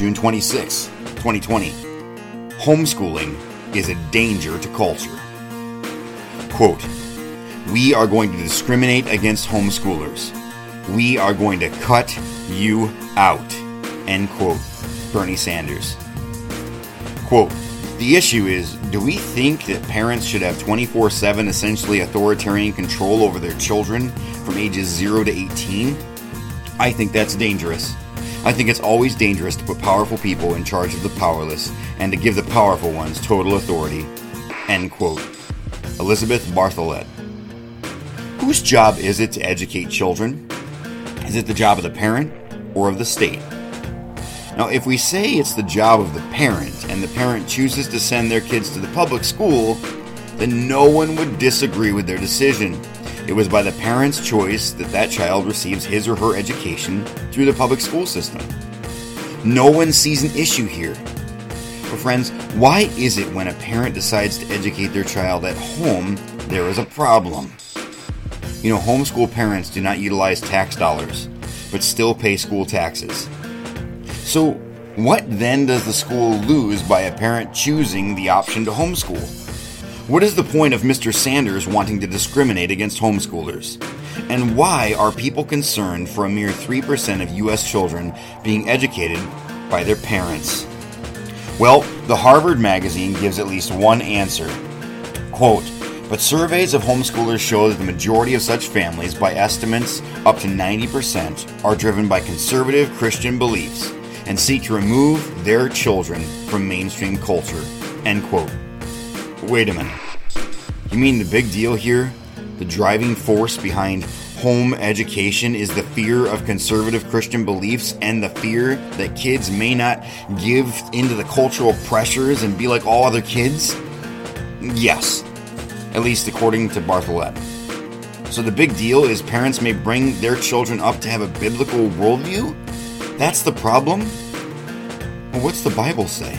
June 26, 2020. Homeschooling is a danger to culture. Quote, we are going to discriminate against homeschoolers. We are going to cut you out. End quote. Bernie Sanders. Quote, the issue is do we think that parents should have 24 7 essentially authoritarian control over their children from ages 0 to 18? I think that's dangerous. I think it's always dangerous to put powerful people in charge of the powerless and to give the powerful ones total authority. End quote. Elizabeth Bartholet. Whose job is it to educate children? Is it the job of the parent or of the state? Now, if we say it's the job of the parent and the parent chooses to send their kids to the public school, then no one would disagree with their decision. It was by the parent's choice that that child receives his or her education through the public school system. No one sees an issue here. But, friends, why is it when a parent decides to educate their child at home, there is a problem? You know, homeschool parents do not utilize tax dollars, but still pay school taxes. So, what then does the school lose by a parent choosing the option to homeschool? What is the point of Mr. Sanders wanting to discriminate against homeschoolers? And why are people concerned for a mere 3% of U.S. children being educated by their parents? Well, the Harvard magazine gives at least one answer. Quote, but surveys of homeschoolers show that the majority of such families, by estimates up to 90%, are driven by conservative Christian beliefs and seek to remove their children from mainstream culture. End quote. Wait a minute. You mean the big deal here, the driving force behind home education, is the fear of conservative Christian beliefs and the fear that kids may not give into the cultural pressures and be like all other kids? Yes, at least according to Bartholet. So the big deal is parents may bring their children up to have a biblical worldview? That's the problem? Well, what's the Bible say?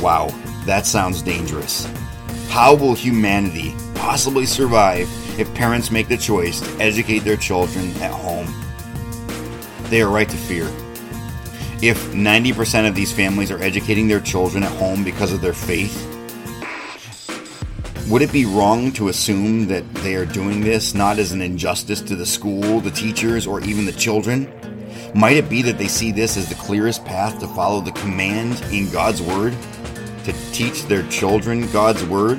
Wow, that sounds dangerous. How will humanity possibly survive if parents make the choice to educate their children at home? They are right to fear. If 90% of these families are educating their children at home because of their faith, would it be wrong to assume that they are doing this not as an injustice to the school, the teachers, or even the children? Might it be that they see this as the clearest path to follow the command in God's Word? To teach their children God's Word,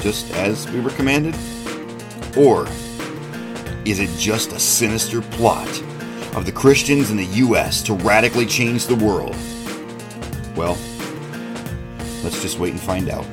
just as we were commanded? Or is it just a sinister plot of the Christians in the U.S. to radically change the world? Well, let's just wait and find out.